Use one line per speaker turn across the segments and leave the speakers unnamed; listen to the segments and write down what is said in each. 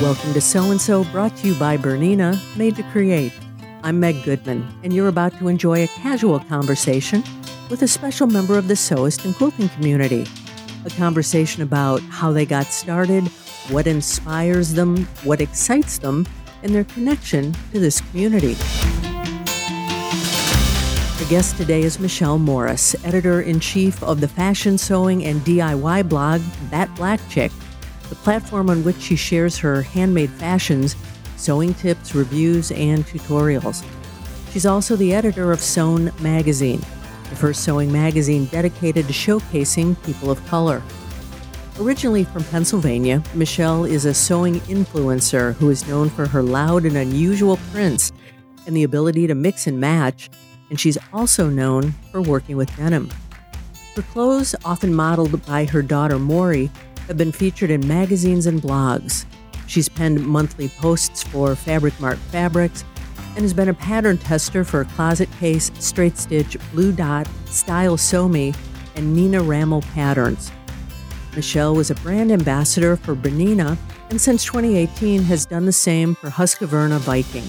Welcome to Sew and So, brought to you by Bernina, made to create. I'm Meg Goodman, and you're about to enjoy a casual conversation with a special member of the sewist and quilting community. A conversation about how they got started, what inspires them, what excites them, and their connection to this community. Our guest today is Michelle Morris, editor in chief of the fashion sewing and DIY blog That Black Chick, platform on which she shares her handmade fashions, sewing tips, reviews, and tutorials. She's also the editor of Sewn Magazine, the first sewing magazine dedicated to showcasing people of color. Originally from Pennsylvania, Michelle is a sewing influencer who is known for her loud and unusual prints and the ability to mix and match and she's also known for working with denim. Her clothes, often modeled by her daughter Maury, have been featured in magazines and blogs. She's penned monthly posts for Fabric Mart Fabrics and has been a pattern tester for Closet Case, Straight Stitch, Blue Dot, Style Me, and Nina Rammel Patterns. Michelle was a brand ambassador for Bernina and since 2018 has done the same for Husqvarna Viking.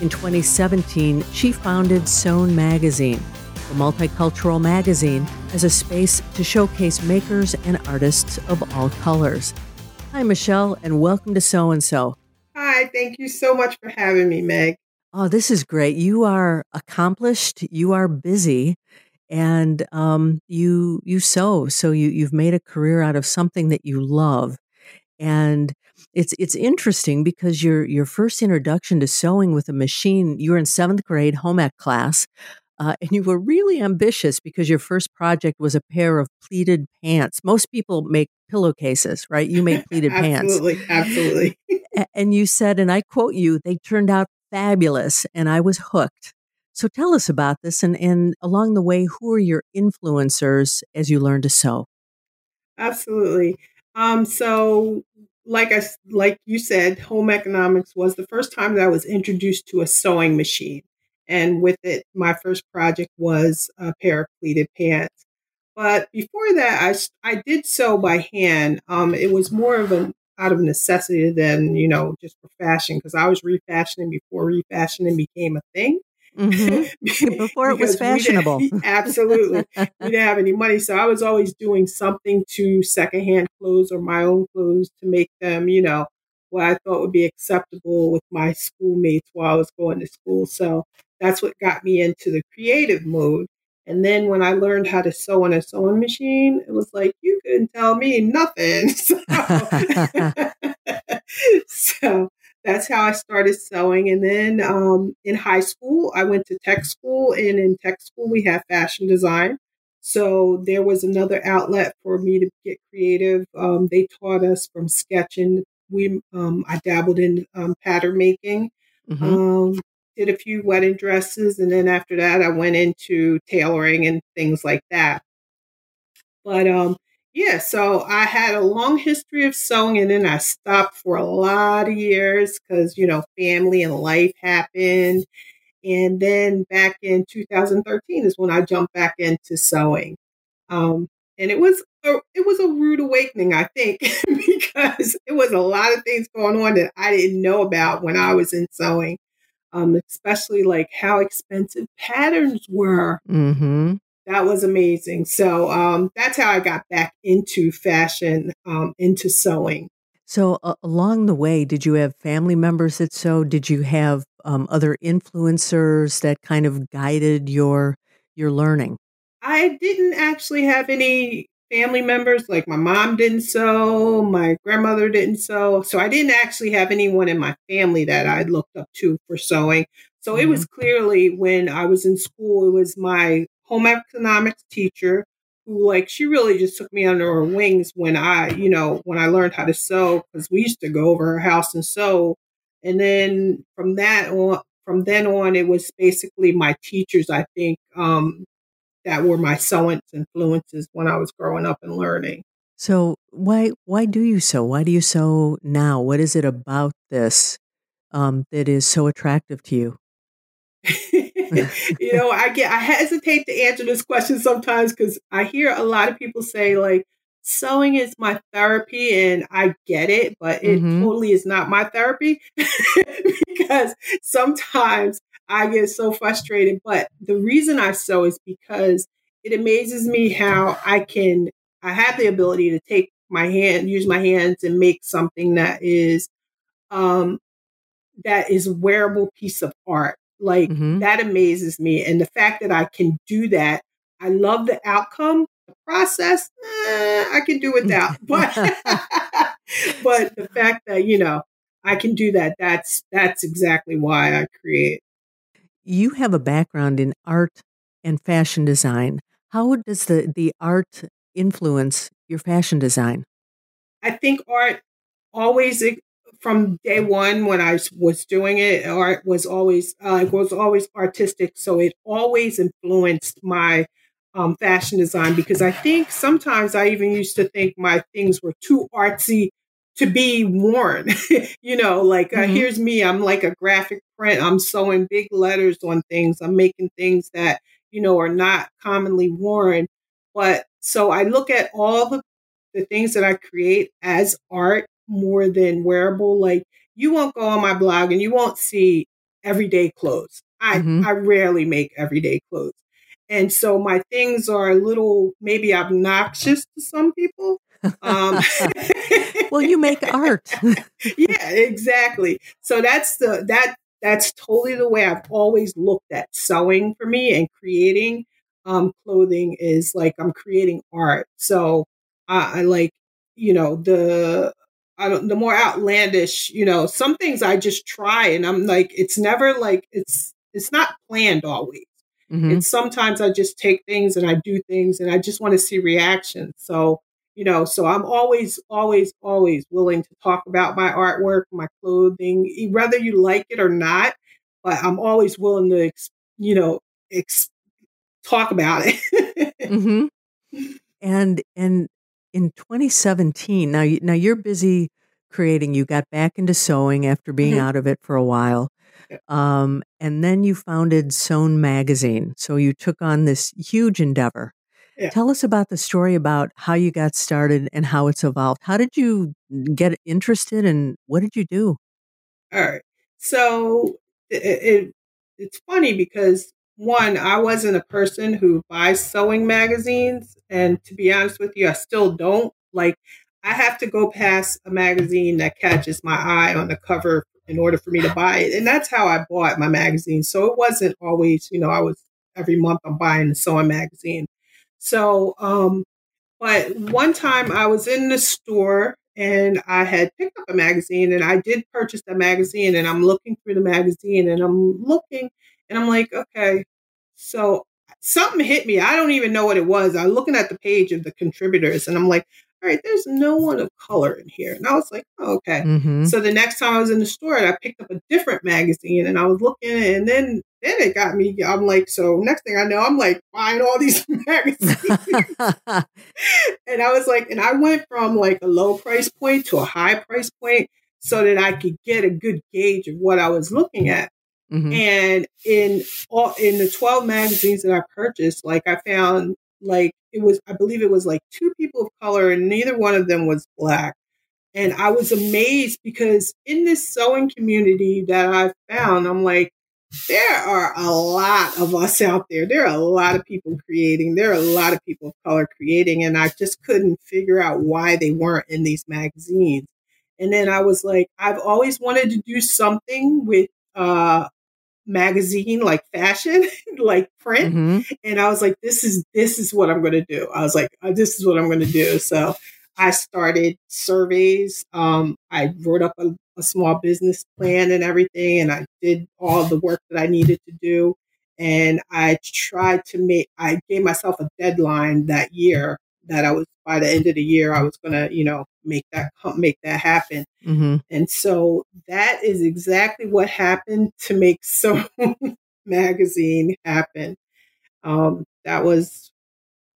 In 2017, she founded Sewn Magazine, a multicultural magazine, as a space to showcase makers and artists of all colors. Hi, Michelle, and welcome to Sew and So.
Hi, thank you so much for having me, Meg.
Oh, this is great. You are accomplished. You are busy, and um, you you sew. So you you've made a career out of something that you love, and it's it's interesting because your your first introduction to sewing with a machine, you were in seventh grade home ec class, uh, and you were really ambitious because your first project was a pair of pleated pants. Most people make pillowcases, right? You made pleated
absolutely,
pants,
absolutely. absolutely.
and you said, and I quote you, they turned out fabulous, and I was hooked. So tell us about this, and and along the way, who are your influencers as you learn to sew?
Absolutely. Um, so like I like you said, home economics was the first time that I was introduced to a sewing machine, and with it, my first project was a pair of pleated pants. But before that, I I did sew by hand. Um, it was more of an out of necessity than you know just for fashion because I was refashioning before refashioning became a thing.
Mm-hmm. Before it was fashionable.
We absolutely. we didn't have any money. So I was always doing something to secondhand clothes or my own clothes to make them, you know, what I thought would be acceptable with my schoolmates while I was going to school. So that's what got me into the creative mode. And then when I learned how to sew on a sewing machine, it was like, you couldn't tell me nothing. So, so that's how I started sewing. And then um, in high school, I went to tech school, and in tech school, we have fashion design. So there was another outlet for me to get creative. Um, they taught us from sketching. We um, I dabbled in um, pattern making. Mm-hmm. Did a few wedding dresses, and then after that, I went into tailoring and things like that. But um, yeah, so I had a long history of sewing and then I stopped for a lot of years because, you know, family and life happened. And then back in 2013 is when I jumped back into sewing. Um, and it was a, it was a rude awakening, I think, because it was a lot of things going on that I didn't know about when I was in sewing, um, especially like how expensive patterns were.
Mm-hmm
that was amazing. So um, that's how I got back into fashion, um, into sewing.
So uh, along the way, did you have family members that sew? Did you have um, other influencers that kind of guided your your learning?
I didn't actually have any family members. Like my mom didn't sew, my grandmother didn't sew, so I didn't actually have anyone in my family that I looked up to for sewing. So mm-hmm. it was mm-hmm. clearly when I was in school, it was my home economics teacher who like she really just took me under her wings when I, you know, when I learned how to sew because we used to go over her house and sew. And then from that on, from then on, it was basically my teachers. I think um, that were my sewing influences when I was growing up and learning.
So why why do you sew? Why do you sew now? What is it about this um, that is so attractive to you?
you know, I get I hesitate to answer this question sometimes because I hear a lot of people say like sewing is my therapy and I get it, but it mm-hmm. totally is not my therapy because sometimes I get so frustrated. But the reason I sew is because it amazes me how I can, I have the ability to take my hand, use my hands and make something that is, um, that is wearable piece of art. Like mm-hmm. that amazes me. And the fact that I can do that, I love the outcome, the process, eh, I can do without. but but the fact that, you know, I can do that, that's that's exactly why I create.
You have a background in art and fashion design. How does the, the art influence your fashion design?
I think art always from day one when I was doing it, art was always uh, it was always artistic, so it always influenced my um, fashion design because I think sometimes I even used to think my things were too artsy to be worn. you know, like uh, mm-hmm. here's me, I'm like a graphic print, I'm sewing big letters on things, I'm making things that you know are not commonly worn. But so I look at all the the things that I create as art more than wearable. Like you won't go on my blog and you won't see everyday clothes. I, mm-hmm. I rarely make everyday clothes. And so my things are a little maybe obnoxious to some people. Um,
well, you make art.
yeah, exactly. So that's the that that's totally the way I've always looked at sewing for me and creating um, clothing is like I'm creating art. So I, I like you know the I don't, the more outlandish, you know, some things I just try and I'm like, it's never like it's it's not planned always. Mm-hmm. It's sometimes I just take things and I do things and I just want to see reaction. So, you know, so I'm always, always, always willing to talk about my artwork, my clothing, whether you like it or not. But I'm always willing to, you know, ex- talk about it.
mm-hmm. And and in 2017, now, now you're busy creating, you got back into sewing after being mm-hmm. out of it for a while. Um, and then you founded Sewn Magazine. So you took on this huge endeavor. Yeah. Tell us about the story about how you got started and how it's evolved. How did you get interested and what did you do?
All right. So it, it, it's funny because one, I wasn't a person who buys sewing magazines. And to be honest with you, I still don't. Like, I have to go past a magazine that catches my eye on the cover in order for me to buy it. And that's how I bought my magazine. So it wasn't always, you know, I was every month I'm buying a sewing magazine. So, um, but one time I was in the store and I had picked up a magazine and I did purchase the magazine and I'm looking through the magazine and I'm looking and I'm like, okay, so something hit me. I don't even know what it was. I'm looking at the page of the contributors and I'm like, all right, there's no one of color in here. And I was like, oh, okay. Mm-hmm. So the next time I was in the store and I picked up a different magazine and I was looking and then then it got me. I'm like, so next thing I know, I'm like buying all these magazines. and I was like, and I went from like a low price point to a high price point so that I could get a good gauge of what I was looking at. Mm-hmm. And in all in the 12 magazines that I purchased, like I found like it was I believe it was like two people of color and neither one of them was black. And I was amazed because in this sewing community that I found, I'm like, there are a lot of us out there. There are a lot of people creating. There are a lot of people of color creating. And I just couldn't figure out why they weren't in these magazines. And then I was like, I've always wanted to do something with uh, magazine like fashion like print. Mm-hmm. and i was like this is this is what i'm going to do. I was like uh, this is what i'm going to do. So i started surveys. Um, i wrote up a, a, small business plan and everything and i did all the work that i needed to do. And i tried to make i gave myself a deadline that year that I was by the end of the year I was gonna you know make that make that happen. Mm-hmm. And so that is exactly what happened to make so magazine happen. Um, that was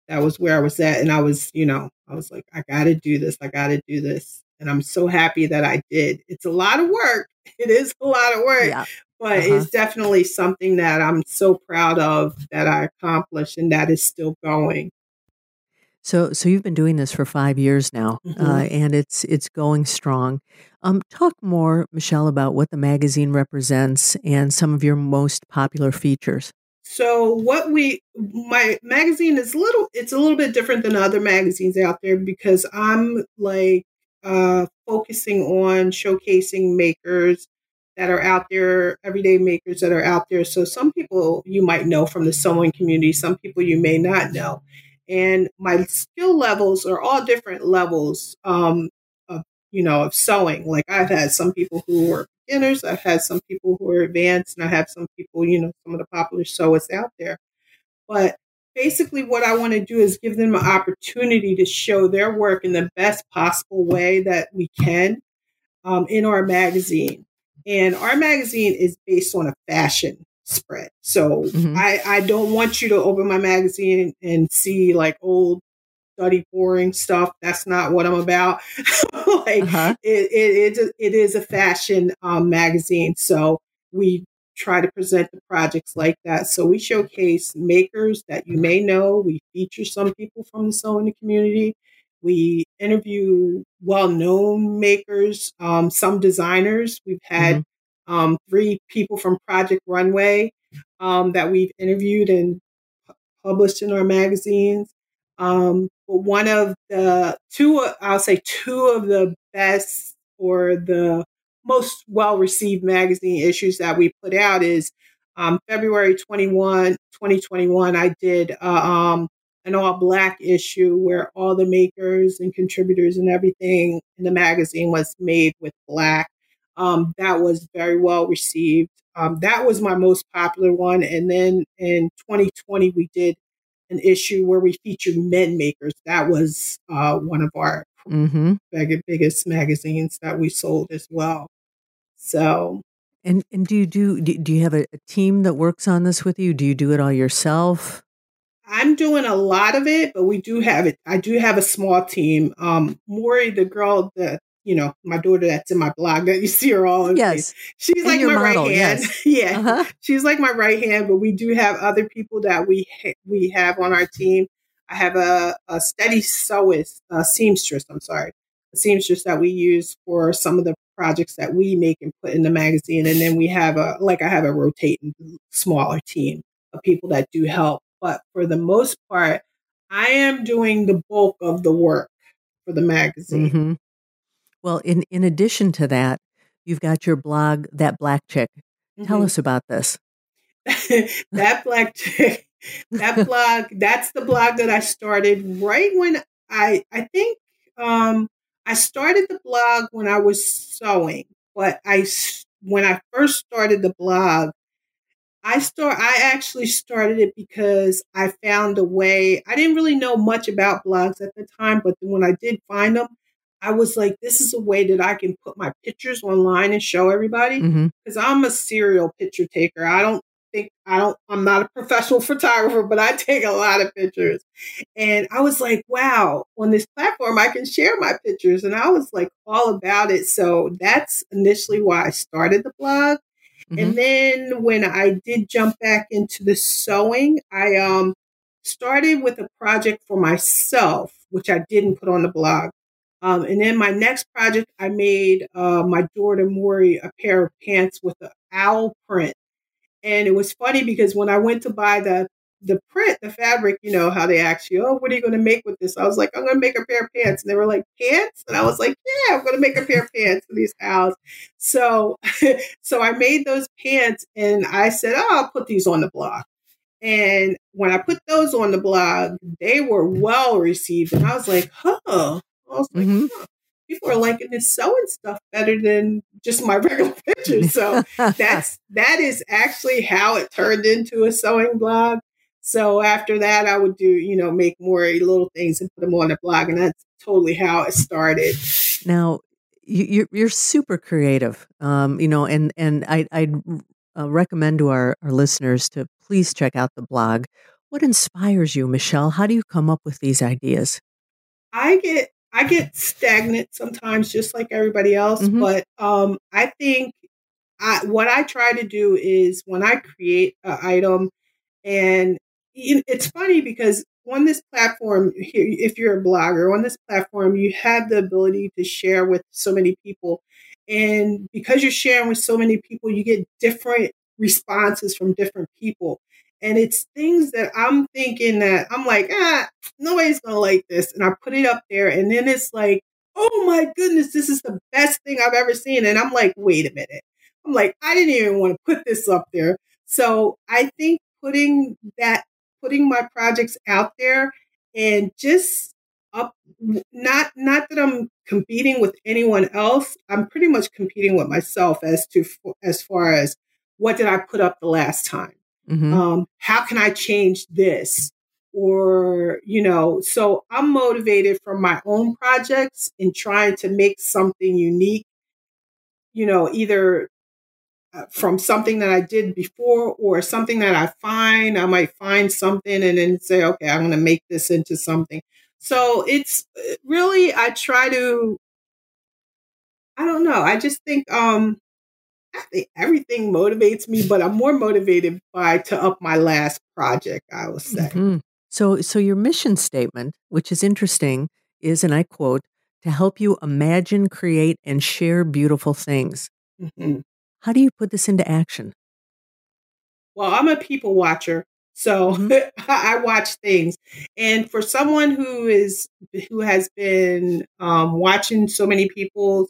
that was where I was at, and I was you know I was like I got to do this, I got to do this, and I'm so happy that I did. It's a lot of work. It is a lot of work. Yeah. But uh-huh. it's definitely something that I'm so proud of that I accomplished and that is still going.
So, so you've been doing this for five years now,
Mhm.
uh, and it's it's going strong. Um, talk more, Michelle, about what the magazine represents and some of your most popular features.
So what we my magazine is little it's a little bit different than other magazines out there because I'm like uh focusing on showcasing makers that are out there, everyday makers that are out there. So some people you might know from the sewing community, some people you may not know. And my skill levels are all different levels um of you know of sewing. Like I've had some people who are beginners. I've had some people who are advanced, and I have some people, you know, some of the popular sewers out there. But basically, what I want to do is give them an opportunity to show their work in the best possible way that we can um, in our magazine. And our magazine is based on a fashion spread. So
Mhm.
I, I don't want you to open my magazine and see like old, study boring stuff. That's not what I'm about. like
Uh-huh.
it, it, it, it is a fashion um, magazine. So we try to present the projects like that. So we showcase makers that you may know. We feature some people from the sewing community. We interview well known makers, um, some designers. We've had um, three people from Project Runway um, that we've interviewed and published in our magazines. Um, but one of the two, I'll say two of the best or the most well received magazine issues that we put out is um, February 21, 2021. I did uh, um, an all black issue where all the makers and contributors and everything in the magazine was made with black. Um, that was very well received. Um, that was my most popular one. And then in 2020, we did an issue where we featured men makers. That was uh, one of our
hmm
big, biggest magazines that we sold as well. So
And and do you do do do you have a, a team that works on this with you? Do you do it all yourself?
I'm doing a lot of it, but we do have it. I do have a small team. Um, Maury, the girl that you know, my daughter that's in my blog that you see her all. over the place,
Yes.
she's
And
like my
model,
right hand.
yes.
yeah,
Uh-huh.
she's like my right hand. But we do have other people that we ha- we have on our team. I have a, a steady sewist, a seamstress. I'm sorry, a seamstress that we use for some of the projects that we make and put in the magazine. And then we have a like I have a rotating smaller team of people that do help. But for the most part, I am doing the bulk of the work for the magazine.
hmm Well, in in addition to that, you've got your blog, that black chick. Tell
Mhm.
us about this.
that black chick, that blog, that's the blog that I started right when I, I think, um, I started the blog when I was sewing, but I, when I first started the blog, I start, I actually started it because I found a way. I didn't really know much about blogs at the time, but when I did find them, I was like, this is a way that I can put my pictures online and show everybody because I'm a serial picture taker. I don't think I don't I'm not a professional photographer, but I take a lot of pictures. And I was like, wow, on this platform I can share my pictures. And I was like all about it. So that's initially why I started the blog.
hmm
And then when I did jump back into the sewing, I um started with a project for myself, which I didn't put on the blog. Um, and then my next project, I made uh, my daughter Maury a pair of pants with an owl print. And it was funny because when I went to buy the the print, the fabric, you know how they ask you, "Oh, what are you going to make with this?" I was like, "I'm going to make a pair of pants," and they were like, "Pants?" And I was like, "Yeah, I'm going to make a pair of pants for these owls." So, so I made those pants, and I said, "Oh, I'll put these on the blog." And when I put those on the blog, they were well received, and I was like, "Huh." I was like,
hmm
huh, people are liking this sewing stuff better than just my regular pictures. So that's that is actually how it turned into a sewing blog. So after that, I would do you know make more little things and put them on the blog, and that's totally how it started.
now you, you're you're super creative. Um, you know, and and I I'd uh, recommend to our our listeners to please check out the blog. What inspires you, Michelle? How do you come up with these ideas?
I get I get stagnant sometimes, just like everybody else.
Mhm.
But um, I think I, what I try to do is when I create an item, and it's funny because on this platform, if you're a blogger on this platform, you have the ability to share with so many people. And because you're sharing with so many people, you get different responses from different people. And it's things that I'm thinking that I'm like, ah, nobody's to like this. And I put it up there. And then it's like, oh my goodness, this is the best thing I've ever seen. And I'm like, wait a minute. I'm like, I didn't even want to put this up there. So I think putting that, putting my projects out there and just up, not, not that I'm competing with anyone else. I'm pretty much competing with myself as to, as far as what did I put up the last time? Mm-hmm. Um, how can I change this? Or, you know, so I'm motivated from my own projects in trying to make something unique, you know, either uh, from something that I did before or something that I find. I might find something and then say, okay, I'm going to make this into something. So it's uh, really, I try to, I don't know. I just think, um, everything motivates me, but I'm more motivated by to up my last project, I will say.
Mm-hmm. So, so your mission statement, which is interesting, is, and I quote, to help you imagine, create, and share beautiful things. Mm-hmm. How do you put this into action?
Well, I'm a people watcher, so mm-hmm. I watch things. And for someone who is who has been um, watching so many people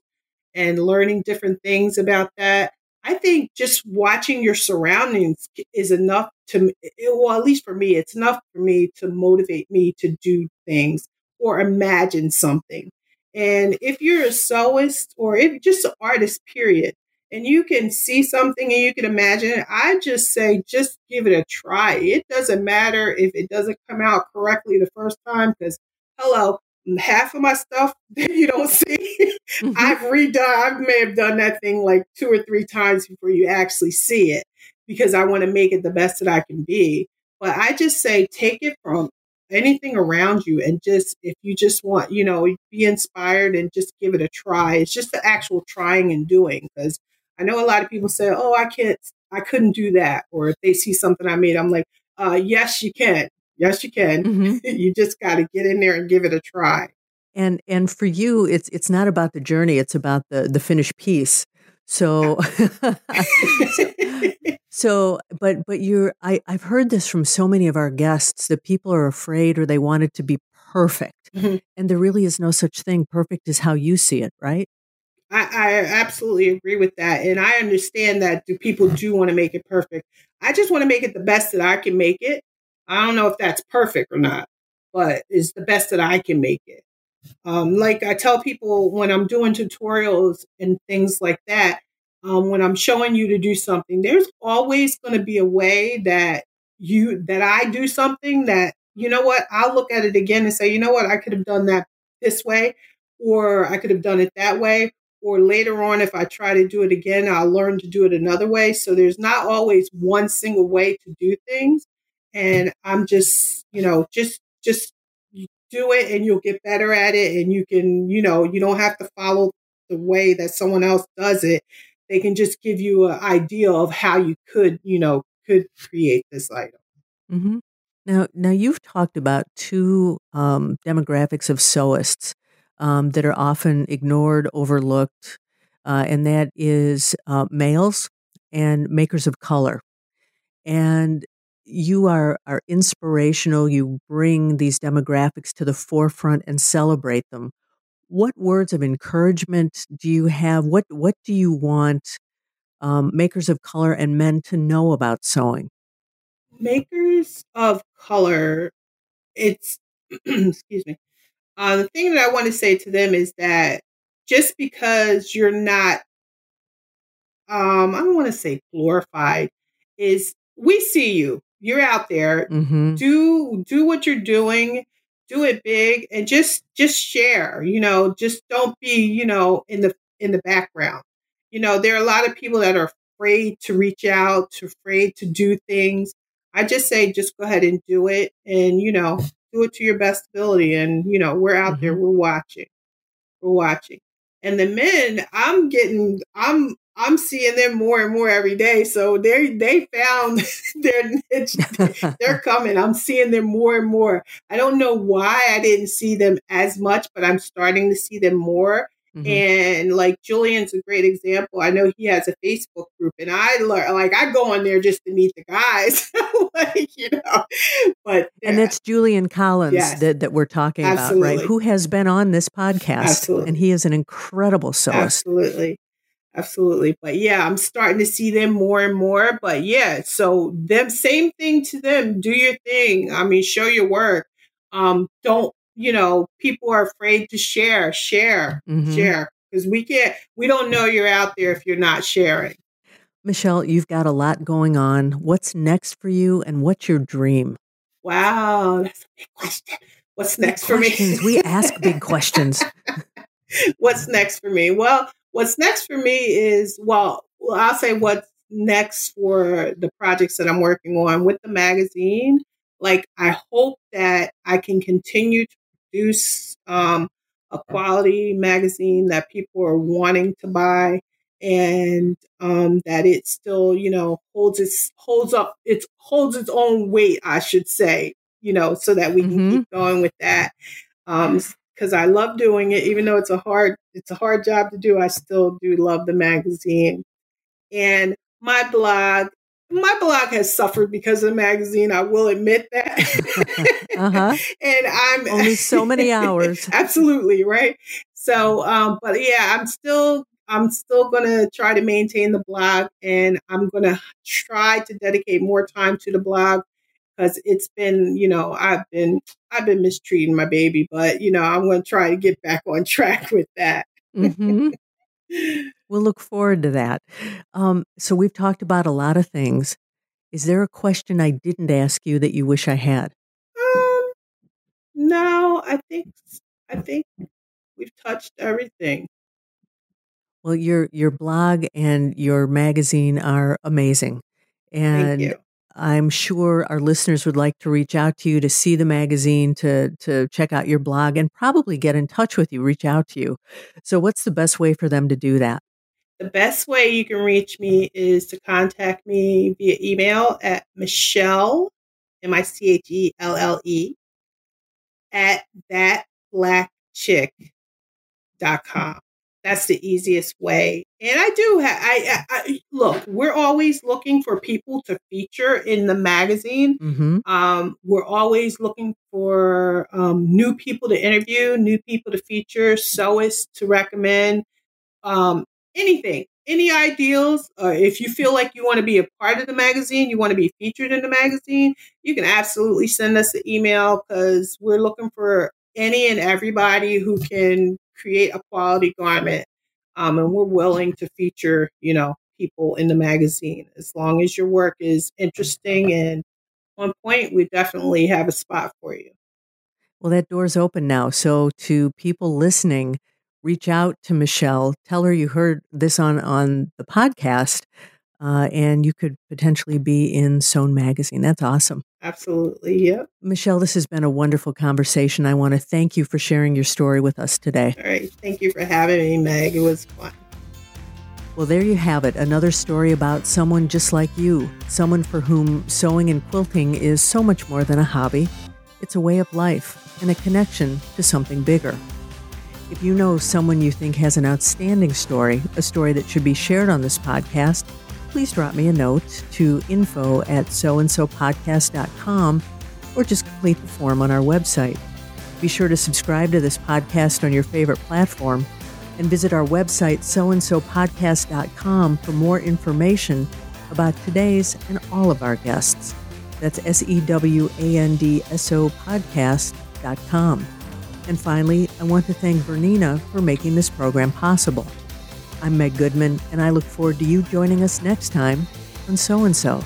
and learning different things about that, I think just watching your surroundings is enough to, well, at least for me, it's enough for me to motivate me to do things or imagine something. And if you're a sewist or if just an artist, period, and you can see something and you can imagine it, I just say, just give it a try. It doesn't matter if it doesn't come out correctly the first time because, hello, half of my stuff that you don't see. Mm-hmm. I've redone, I may have done that thing like two or three times before you actually see it because I want to make it the best that I can be. But I just say take it from anything around you and just, if you just want, you know, be inspired and just give it a try. It's just the actual trying and doing because I know a lot of people say, oh, I can't, I couldn't do that. Or if they see something I made, I'm like, uh, yes, you can. Yes, you can. Mm-hmm. you just got to get in there and give it a try.
And and for you, it's it's not about the journey; it's about the the finished piece. So, so, but but you're I I've heard this from so many of our guests that people are afraid or they want it to be perfect, mm-hmm. and there really is no such thing. Perfect is how you see it, right?
I, I absolutely agree with that, and I understand that. Do people do want to make it perfect? I just want to make it the best that I can make it, I don't know if that's perfect or not, but it's the best that I can make it. Um, like I tell people when I'm doing tutorials and things like that, um, when I'm showing you to do something, there's always going to be a way that you that I do something that you know what I'll look at it again and say, you know what, I could have done that this way, or I could have done it that way, or later on, if I try to do it again, I'll learn to do it another way. So there's not always one single way to do things and I'm just, you know, just just do it and you'll get better at it and you can, you know, you don't have to follow the way that someone else does it. They can just give you an idea of how you could, you know, could create this item.
Mm-hmm. Now, now you've talked about two um, demographics of sewists um, that are often ignored, overlooked, uh, and that is uh, males and makers of color. And you are are inspirational. You bring these demographics to the forefront and celebrate them. What words of encouragement do you have? What what do you want um, makers of color and men to know about sewing?
Makers of color, it's excuse me. Uh, the thing that I want to say to them is that just because you're not, um, I don't want to say glorified, is we see you you're out there. Mm-hmm. Do do what you're doing. Do it big and just just share. You know, just don't be you know in the in the background. You know, there are a lot of people that are afraid to reach out, to afraid to do things. I just say just go ahead and do it, and you know, do it to your best ability. And you know, we're out mm-hmm. there, we're watching, we're watching. And the men, I'm getting, I'm I'm seeing them more and more every day. So they they found their niche. They're coming. I'm seeing them more and more. I don't know why I didn't see them as much, but I'm starting to see them more. Mm-hmm. And like Julian's a great example. I know he has a Facebook group, and I learn like I go on there just to meet the guys, like you know. But
and that's Julian Collins yes, that, that we're talking absolutely. about, right? Who has been on this podcast, absolutely. and he is an incredible sewist.
Absolutely, absolutely. But yeah, I'm starting to see them more and more. But yeah, so them same thing to them. Do your thing. I mean, show your work. Um, don't you know, people are afraid to share, share, mm-hmm. share. Because we can't, we don't know you're out there if you're not sharing.
Michelle, you've got a lot going on. What's next for you and what's your dream?
Wow, that's a big question. What's
big
next for me?
we ask big questions.
what's next for me? Well, what's next for me is, well, I'll say what's next for the projects that I'm working on with the magazine. Like, I hope that I can continue to produce um, a quality magazine that people are wanting to buy and um, that it still you know holds its holds up it holds its own weight i should say you know so that we can mm-hmm. keep going with that um because i love doing it even though it's a hard it's a hard job to do i still do love the magazine and my blog my blog has suffered because of the magazine. I will admit that. uh-huh. And I'm
only so many hours.
absolutely right. So, um, but yeah, I'm still I'm still gonna try to maintain the blog, and I'm gonna try to dedicate more time to the blog because it's been, you know, I've been I've been mistreating my baby, but you know, I'm gonna try to get back on track with that. Mm-hmm.
We'll look forward to that. Um, so we've talked about a lot of things. Is there a question I didn't ask you that you wish I had?
Um, no, I think I think we've touched everything.
Well, your your blog and your magazine are amazing, and I'm sure our listeners would like to reach out to you to see the magazine, to to check out your blog, and probably get in touch with you, reach out to you. So, what's the best way for them to do that?
The best way you can reach me is to contact me via email at Michelle, M I C H E L L E, at thatblackchick.com. That's the easiest way. And I do have, I, I, look, we're always looking for people to feature in the magazine. Mm-hmm. Um, we're always looking for um, new people to interview, new people to feature, sewists to recommend, um, anything, any ideals. Or if you feel like you want to be a part of the magazine, you want to be featured in the magazine, you can absolutely send us an email because we're looking for any and everybody who can create a quality garment. Um, and we're willing to feature, you know, people in the magazine. As long as your work is interesting and on point, we definitely have a spot for you.
Well, that door's open now. So, to people listening, reach out to Michelle. Tell her you heard this on on the podcast, uh, and you could potentially be in Sewn Magazine. That's awesome.
Absolutely. Yep.
Michelle, this has been a wonderful conversation. I want to thank you for sharing your story with us today.
All right. Thank you for having me, Meg. It was fun.
Well, there you have it. Another story about someone just like you, someone for whom sewing and quilting is so much more than a hobby. It's a way of life and a connection to something bigger. If you know someone you think has an outstanding story, a story that should be shared on this podcast, please drop me a note to info at sewandsopodcast.com or just complete the form on our website. Be sure to subscribe to this podcast on your favorite platform and visit our website, sewandsopodcast.com, for more information about today's and all of our guests. That's S E W A N D S O podcast.com. And finally, I want to thank Bernina for making this program possible. I'm Meg Goodman, and I look forward to you joining us next time on Sew and So.